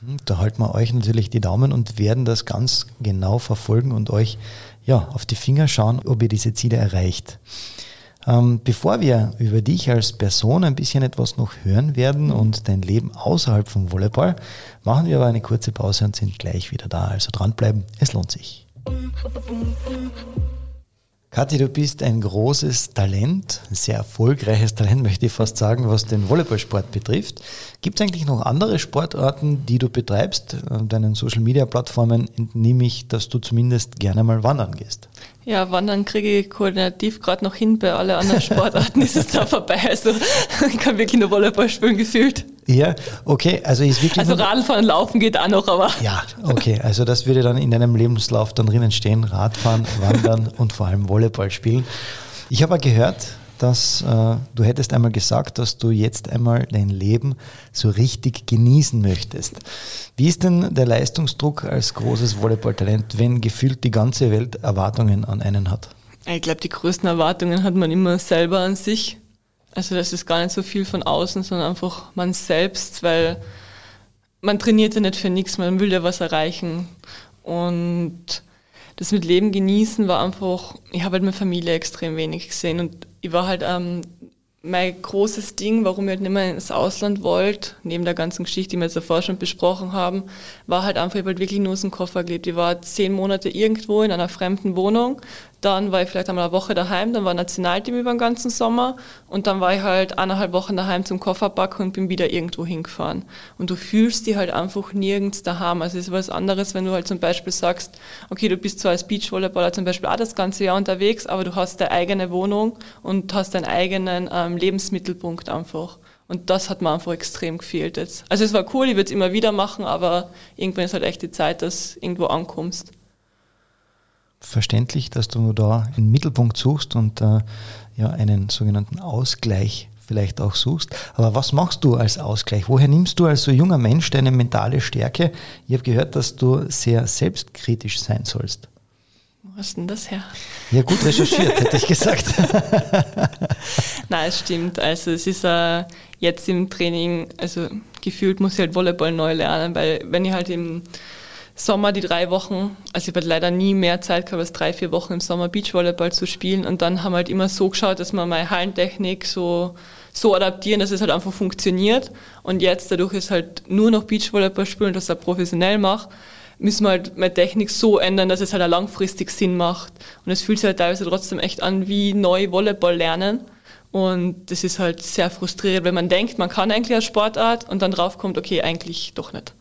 Hm, da halten wir euch natürlich die Daumen und werden das ganz genau verfolgen und euch ja, auf die Finger schauen, ob ihr diese Ziele erreicht. Ähm, bevor wir über dich als Person ein bisschen etwas noch hören werden und dein Leben außerhalb vom Volleyball, machen wir aber eine kurze Pause und sind gleich wieder da. Also dranbleiben, es lohnt sich. Kathi, du bist ein großes Talent, ein sehr erfolgreiches Talent, möchte ich fast sagen, was den Volleyballsport betrifft. Gibt es eigentlich noch andere Sportarten, die du betreibst? Deinen Social-Media-Plattformen entnehme ich, dass du zumindest gerne mal wandern gehst. Ja, Wandern kriege ich koordinativ gerade noch hin, bei allen anderen Sportarten ist es da vorbei. Also ich kann wirklich nur Volleyball spielen gefühlt. Ja, okay, also ist wirklich. Also Radfahren, Laufen geht auch noch, aber. Ja, okay, also das würde dann in deinem Lebenslauf dann drinnen stehen: Radfahren, Wandern und vor allem Volleyball spielen. Ich habe gehört, dass äh, du hättest einmal gesagt, dass du jetzt einmal dein Leben so richtig genießen möchtest. Wie ist denn der Leistungsdruck als großes Volleyballtalent, wenn gefühlt die ganze Welt Erwartungen an einen hat? Ich glaube, die größten Erwartungen hat man immer selber an sich. Also das ist gar nicht so viel von außen, sondern einfach man selbst, weil man trainiert ja nicht für nichts, man will ja was erreichen. Und das mit Leben genießen war einfach, ich habe halt meine Familie extrem wenig gesehen und ich war halt ähm, mein großes Ding, warum ich halt nicht mehr ins Ausland wollte, neben der ganzen Geschichte, die wir jetzt davor schon besprochen haben, war halt einfach, ich habe halt wirklich nur aus dem Koffer gelebt. Ich war zehn Monate irgendwo in einer fremden Wohnung, dann war ich vielleicht einmal eine Woche daheim, dann war Nationalteam über den ganzen Sommer und dann war ich halt eineinhalb Wochen daheim zum Kofferpacken und bin wieder irgendwo hingefahren. Und du fühlst dich halt einfach nirgends daheim. Also es ist was anderes, wenn du halt zum Beispiel sagst, okay, du bist zwar als Beachvolleyballer zum Beispiel auch das ganze Jahr unterwegs, aber du hast deine eigene Wohnung und hast deinen eigenen ähm, Lebensmittelpunkt einfach. Und das hat mir einfach extrem gefehlt jetzt. Also es war cool, ich würde es immer wieder machen, aber irgendwann ist halt echt die Zeit, dass du irgendwo ankommst verständlich, dass du da einen Mittelpunkt suchst und äh, ja, einen sogenannten Ausgleich vielleicht auch suchst. Aber was machst du als Ausgleich? Woher nimmst du als so junger Mensch deine mentale Stärke? Ich habe gehört, dass du sehr selbstkritisch sein sollst. Wo hast denn das her? Ja, gut recherchiert, hätte ich gesagt. Nein, es stimmt. Also es ist äh, jetzt im Training, also gefühlt muss ich halt Volleyball neu lernen, weil wenn ich halt im Sommer die drei Wochen, also ich habe leider nie mehr Zeit gehabt als drei, vier Wochen im Sommer Beachvolleyball zu spielen. Und dann haben wir halt immer so geschaut, dass wir meine Hallentechnik so, so adaptieren, dass es halt einfach funktioniert. Und jetzt dadurch ist halt nur noch Beachvolleyball spielen und das auch professionell mache, müssen wir halt meine Technik so ändern, dass es halt auch langfristig Sinn macht. Und es fühlt sich halt teilweise trotzdem echt an wie neu Volleyball lernen. Und das ist halt sehr frustrierend, wenn man denkt, man kann eigentlich eine Sportart und dann draufkommt, okay, eigentlich doch nicht.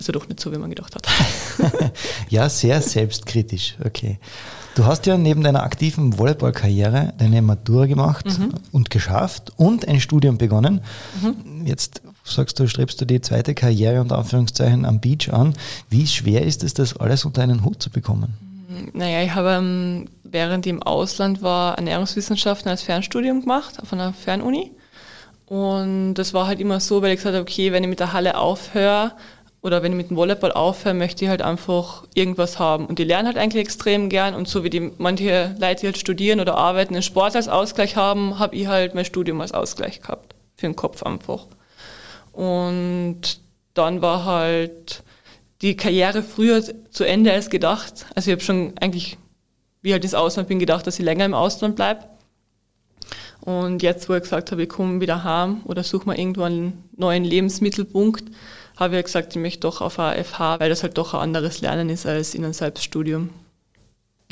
Also doch nicht so, wie man gedacht hat. ja, sehr selbstkritisch. Okay. Du hast ja neben deiner aktiven Volleyballkarriere deine Matura gemacht mhm. und geschafft und ein Studium begonnen. Mhm. Jetzt sagst du, strebst du die zweite Karriere unter Anführungszeichen am Beach an. Wie schwer ist es, das alles unter einen Hut zu bekommen? Naja, ich habe ähm, während ich im Ausland war Ernährungswissenschaften als Fernstudium gemacht auf einer Fernuni. Und das war halt immer so, weil ich gesagt habe, okay, wenn ich mit der Halle aufhöre, oder wenn ich mit dem Volleyball aufhöre, möchte ich halt einfach irgendwas haben. Und die lernen halt eigentlich extrem gern. Und so wie die manche Leute, die halt studieren oder arbeiten, den Sport als Ausgleich haben, habe ich halt mein Studium als Ausgleich gehabt. Für den Kopf einfach. Und dann war halt die Karriere früher zu Ende als gedacht. Also ich habe schon eigentlich, wie halt ins Ausland bin, gedacht, dass ich länger im Ausland bleibe. Und jetzt, wo ich gesagt habe, ich komme wieder heim oder suche mir irgendwo einen neuen Lebensmittelpunkt, habe ich gesagt, ich möchte doch auf AFH, weil das halt doch ein anderes Lernen ist als in einem Selbststudium.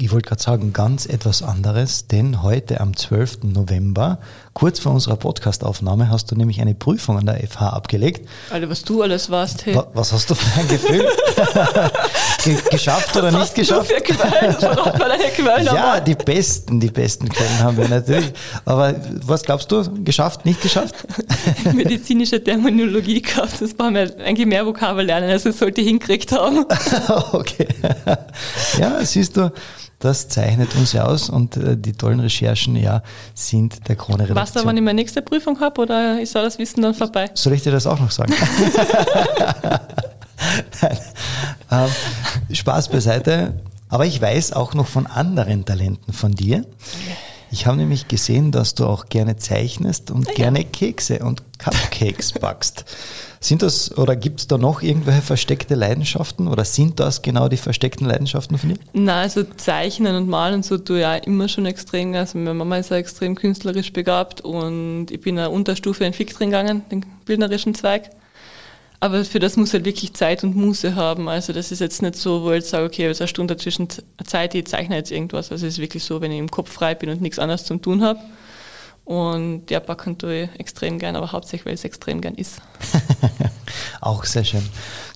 Ich wollte gerade sagen, ganz etwas anderes, denn heute am 12. November, kurz vor unserer Podcastaufnahme, hast du nämlich eine Prüfung an der FH abgelegt. Alter, was du alles warst, hey. Was hast du für ein Gefühl? geschafft oder was nicht geschafft? Für Quellen? deine Quellen ja, die besten, die besten Quellen haben wir natürlich. Aber was glaubst du? Geschafft, nicht geschafft? Medizinische Terminologie gehabt, das brauchen wir eigentlich mehr Vokabel lernen, als es sollte hingekriegt haben. okay. Ja, siehst du, das zeichnet uns ja aus und äh, die tollen Recherchen ja sind der Krone Redaktion. Weißt du, wann ich meine nächste Prüfung habe oder ist das Wissen dann vorbei? Soll ich dir das auch noch sagen? ähm, Spaß beiseite. Aber ich weiß auch noch von anderen Talenten von dir. Ich habe nämlich gesehen, dass du auch gerne zeichnest und ja. gerne Kekse und Cupcakes backst. Sind das oder gibt es da noch irgendwelche versteckte Leidenschaften oder sind das genau die versteckten Leidenschaften von dir? Nein, also Zeichnen und Malen so tue ich ja immer schon extrem. Also meine Mama ist ja extrem künstlerisch begabt und ich bin eine Unterstufe in Fick drin gegangen, den bildnerischen Zweig. Aber für das muss halt wirklich Zeit und Muße haben. Also das ist jetzt nicht so, wo ich jetzt sage, okay, jetzt eine Stunde dazwischen Zeit, ich zeichne jetzt irgendwas. Also es ist wirklich so, wenn ich im Kopf frei bin und nichts anderes zum tun habe, und ja, backen tue ich extrem gern, aber hauptsächlich, weil es extrem gern ist. auch sehr schön.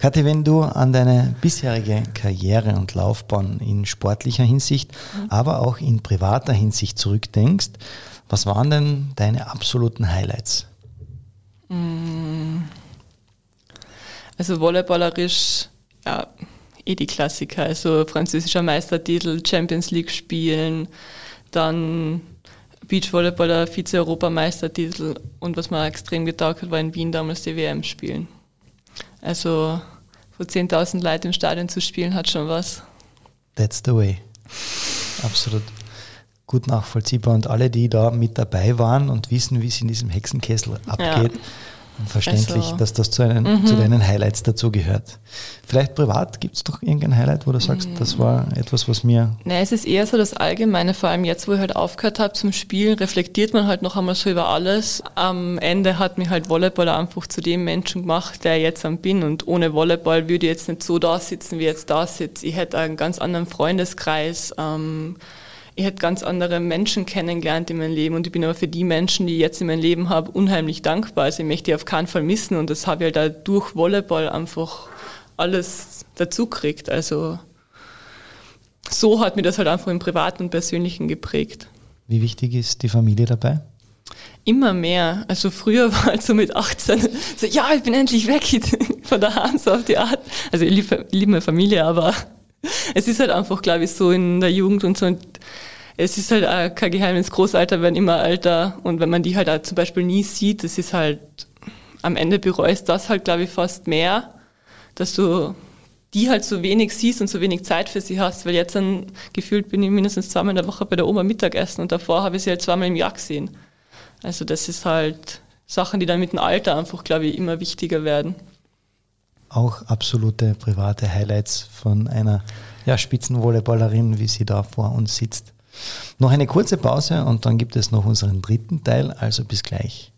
Kathi, wenn du an deine bisherige Karriere und Laufbahn in sportlicher Hinsicht, mhm. aber auch in privater Hinsicht zurückdenkst, was waren denn deine absoluten Highlights? Mm. Also volleyballerisch, ja, eh die Klassiker. Also französischer Meistertitel, Champions League spielen, dann Beachvolleyballer Vize-Europameistertitel und was mir extrem getaugt hat, war in Wien damals die WM spielen. Also vor 10.000 Leuten im Stadion zu spielen, hat schon was. That's the way. Absolut. Gut nachvollziehbar. Und alle, die da mit dabei waren und wissen, wie es in diesem Hexenkessel abgeht, ja verständlich, also, dass das zu, einen, mhm. zu deinen Highlights dazugehört. Vielleicht privat gibt es doch irgendein Highlight, wo du sagst, mhm. das war etwas, was mir. Nein, es ist eher so das Allgemeine, vor allem jetzt, wo ich halt aufgehört habe zum Spielen, reflektiert man halt noch einmal so über alles. Am Ende hat mich halt Volleyball einfach zu dem Menschen gemacht, der ich jetzt am bin. Und ohne Volleyball würde ich jetzt nicht so da sitzen, wie ich jetzt da sitze. Ich hätte einen ganz anderen Freundeskreis. Ähm, ich hätte ganz andere Menschen kennengelernt in meinem Leben und ich bin aber für die Menschen, die ich jetzt in meinem Leben habe, unheimlich dankbar. Also ich möchte die auf keinen Fall missen und das habe ich halt auch durch Volleyball einfach alles dazu gekriegt. Also so hat mir das halt einfach im Privaten und Persönlichen geprägt. Wie wichtig ist die Familie dabei? Immer mehr. Also früher war halt so mit 18 so, ja, ich bin endlich weg von der Hand, so auf die Art. Also ich liebe, liebe meine Familie, aber es ist halt einfach, glaube ich, so in der Jugend und so. es ist halt auch kein Geheimnis, Großalter werden immer älter und wenn man die halt auch zum Beispiel nie sieht, das ist halt, am Ende bereust das halt, glaube ich, fast mehr, dass du die halt so wenig siehst und so wenig Zeit für sie hast, weil jetzt dann gefühlt bin ich mindestens zweimal in der Woche bei der Oma Mittagessen und davor habe ich sie halt zweimal im Jahr gesehen. Also das ist halt Sachen, die dann mit dem Alter einfach, glaube ich, immer wichtiger werden. Auch absolute private Highlights von einer ja, Spitzenvolleyballerin, wie sie da vor uns sitzt. Noch eine kurze Pause und dann gibt es noch unseren dritten Teil, also bis gleich.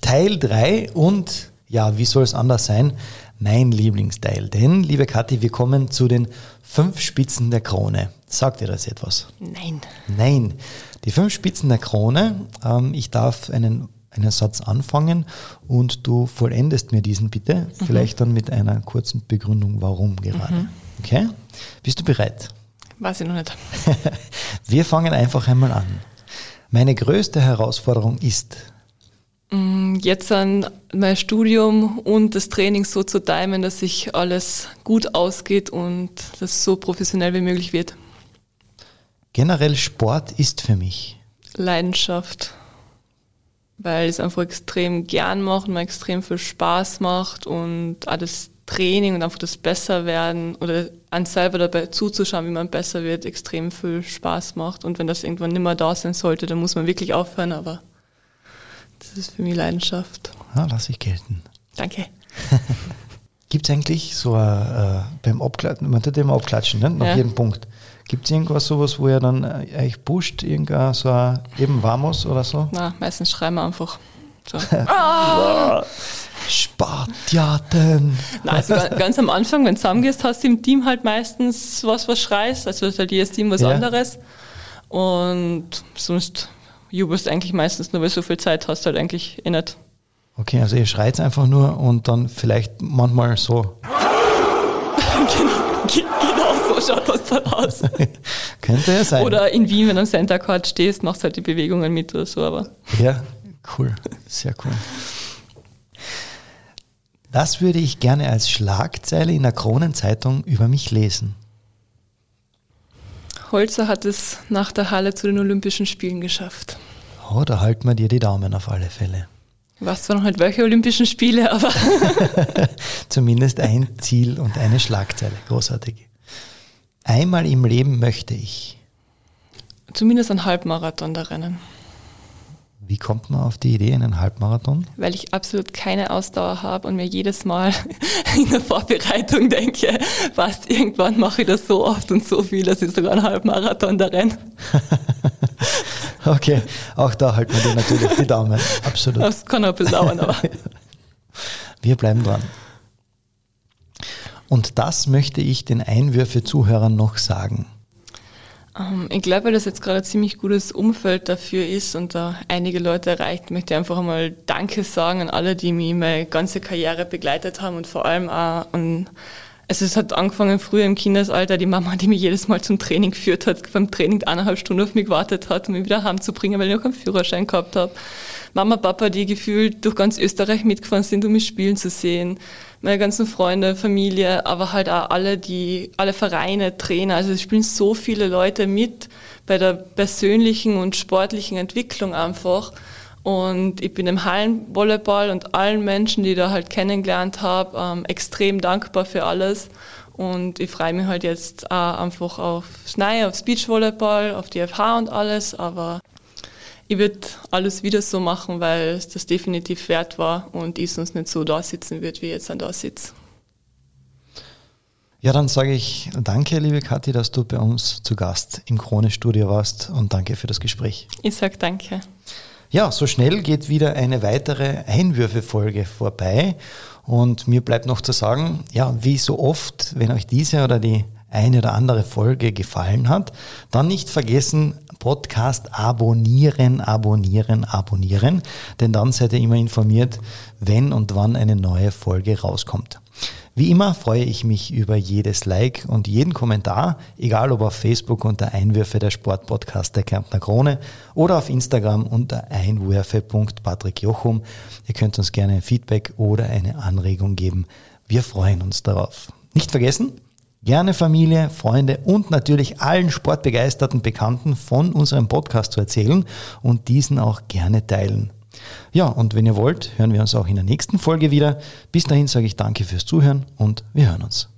Teil 3 und ja, wie soll es anders sein? Mein Lieblingsteil. Denn, liebe Kathi, wir kommen zu den fünf Spitzen der Krone. Sagt dir das etwas? Nein. Nein. Die fünf Spitzen der Krone. Ähm, ich darf einen, einen Satz anfangen und du vollendest mir diesen bitte. Mhm. Vielleicht dann mit einer kurzen Begründung, warum gerade. Mhm. Okay? Bist du bereit? Weiß ich noch nicht. wir fangen einfach einmal an. Meine größte Herausforderung ist, mm, Jetzt an mein Studium und das Training so zu timen, dass sich alles gut ausgeht und das so professionell wie möglich wird. Generell Sport ist für mich Leidenschaft, weil ich es einfach extrem gern mache und mir extrem viel Spaß macht und auch das Training und einfach das Besserwerden oder an selber dabei zuzuschauen, wie man besser wird, extrem viel Spaß macht. Und wenn das irgendwann nicht mehr da sein sollte, dann muss man wirklich aufhören, aber das ist für mich Leidenschaft. Ja, lass ich gelten. Danke. Gibt es eigentlich so ein, äh, beim Abklatschen, man tut immer abklatschen, ne? nach ja. jedem Punkt. Gibt es irgendwas sowas, wo er dann äh, euch pusht, irgendein so ein, eben Vamos oder so? Na, meistens schreiben wir einfach. So. ah! Spartiaten. Nein, also ganz am Anfang, wenn du zusammengehst, hast du im Team halt meistens was, was schreist. Also ist halt jedes Team was ja. anderes. Und sonst jubelst eigentlich meistens nur, weil du so viel Zeit hast, halt eigentlich eh nicht. Okay, also ihr schreit einfach nur und dann vielleicht manchmal so. genau, so schaut das dann aus. Könnte ja sein. Oder in Wien, wenn du am Center Court stehst, machst du halt die Bewegungen mit oder so, aber. Ja, cool. Sehr cool. Das würde ich gerne als Schlagzeile in der Kronenzeitung über mich lesen. Holzer hat es nach der Halle zu den Olympischen Spielen geschafft. Oh, da halten wir dir die Daumen auf alle Fälle. Was zwar noch nicht welche Olympischen Spiele, aber. Zumindest ein Ziel und eine Schlagzeile. Großartig. Einmal im Leben möchte ich. Zumindest ein Halbmarathon da rennen. Wie kommt man auf die Idee, einen Halbmarathon? Weil ich absolut keine Ausdauer habe und mir jedes Mal in der Vorbereitung denke, was irgendwann mache ich das so oft und so viel, dass ich sogar einen Halbmarathon da renne. okay, auch da halten wir dir natürlich die Daumen. Absolut. Das kann auch ein bisschen dauern, aber. Wir bleiben dran. Und das möchte ich den Einwürfe-Zuhörern noch sagen. Ähm, ich glaube, weil das jetzt gerade ein ziemlich gutes Umfeld dafür ist und da einige Leute erreicht, möchte ich einfach einmal Danke sagen an alle, die mich meine ganze Karriere begleitet haben und vor allem auch an also es hat angefangen früher im Kindesalter, die Mama, die mich jedes Mal zum Training geführt hat, beim Training eineinhalb Stunden auf mich gewartet hat, um mich wieder heimzubringen, weil ich noch keinen Führerschein gehabt habe. Mama, Papa, die gefühlt durch ganz Österreich mitgefahren sind, um mich spielen zu sehen. Meine ganzen Freunde, Familie, aber halt auch alle, die, alle Vereine, Trainer. Also es spielen so viele Leute mit bei der persönlichen und sportlichen Entwicklung einfach. Und ich bin dem Hallenvolleyball und allen Menschen, die ich da halt kennengelernt habe, ähm, extrem dankbar für alles. Und ich freue mich halt jetzt auch einfach aufs Neue, aufs Beachvolleyball, auf die FH und alles. Aber ich würde alles wieder so machen, weil es das definitiv wert war und ich sonst nicht so da sitzen wird, wie ich jetzt da sitze. Ja, dann sage ich danke, liebe Kathi, dass du bei uns zu Gast im Krone-Studio warst und danke für das Gespräch. Ich sage danke. Ja, so schnell geht wieder eine weitere Einwürfe-Folge vorbei. Und mir bleibt noch zu sagen, ja, wie so oft, wenn euch diese oder die eine oder andere Folge gefallen hat, dann nicht vergessen, Podcast abonnieren, abonnieren, abonnieren, denn dann seid ihr immer informiert, wenn und wann eine neue Folge rauskommt. Wie immer freue ich mich über jedes Like und jeden Kommentar, egal ob auf Facebook unter Einwürfe der Sportpodcast der Kärntner Krone oder auf Instagram unter einwürfe.patrickjochum. Ihr könnt uns gerne ein Feedback oder eine Anregung geben. Wir freuen uns darauf. Nicht vergessen, gerne Familie, Freunde und natürlich allen sportbegeisterten Bekannten von unserem Podcast zu erzählen und diesen auch gerne teilen. Ja, und wenn ihr wollt, hören wir uns auch in der nächsten Folge wieder. Bis dahin sage ich danke fürs Zuhören und wir hören uns.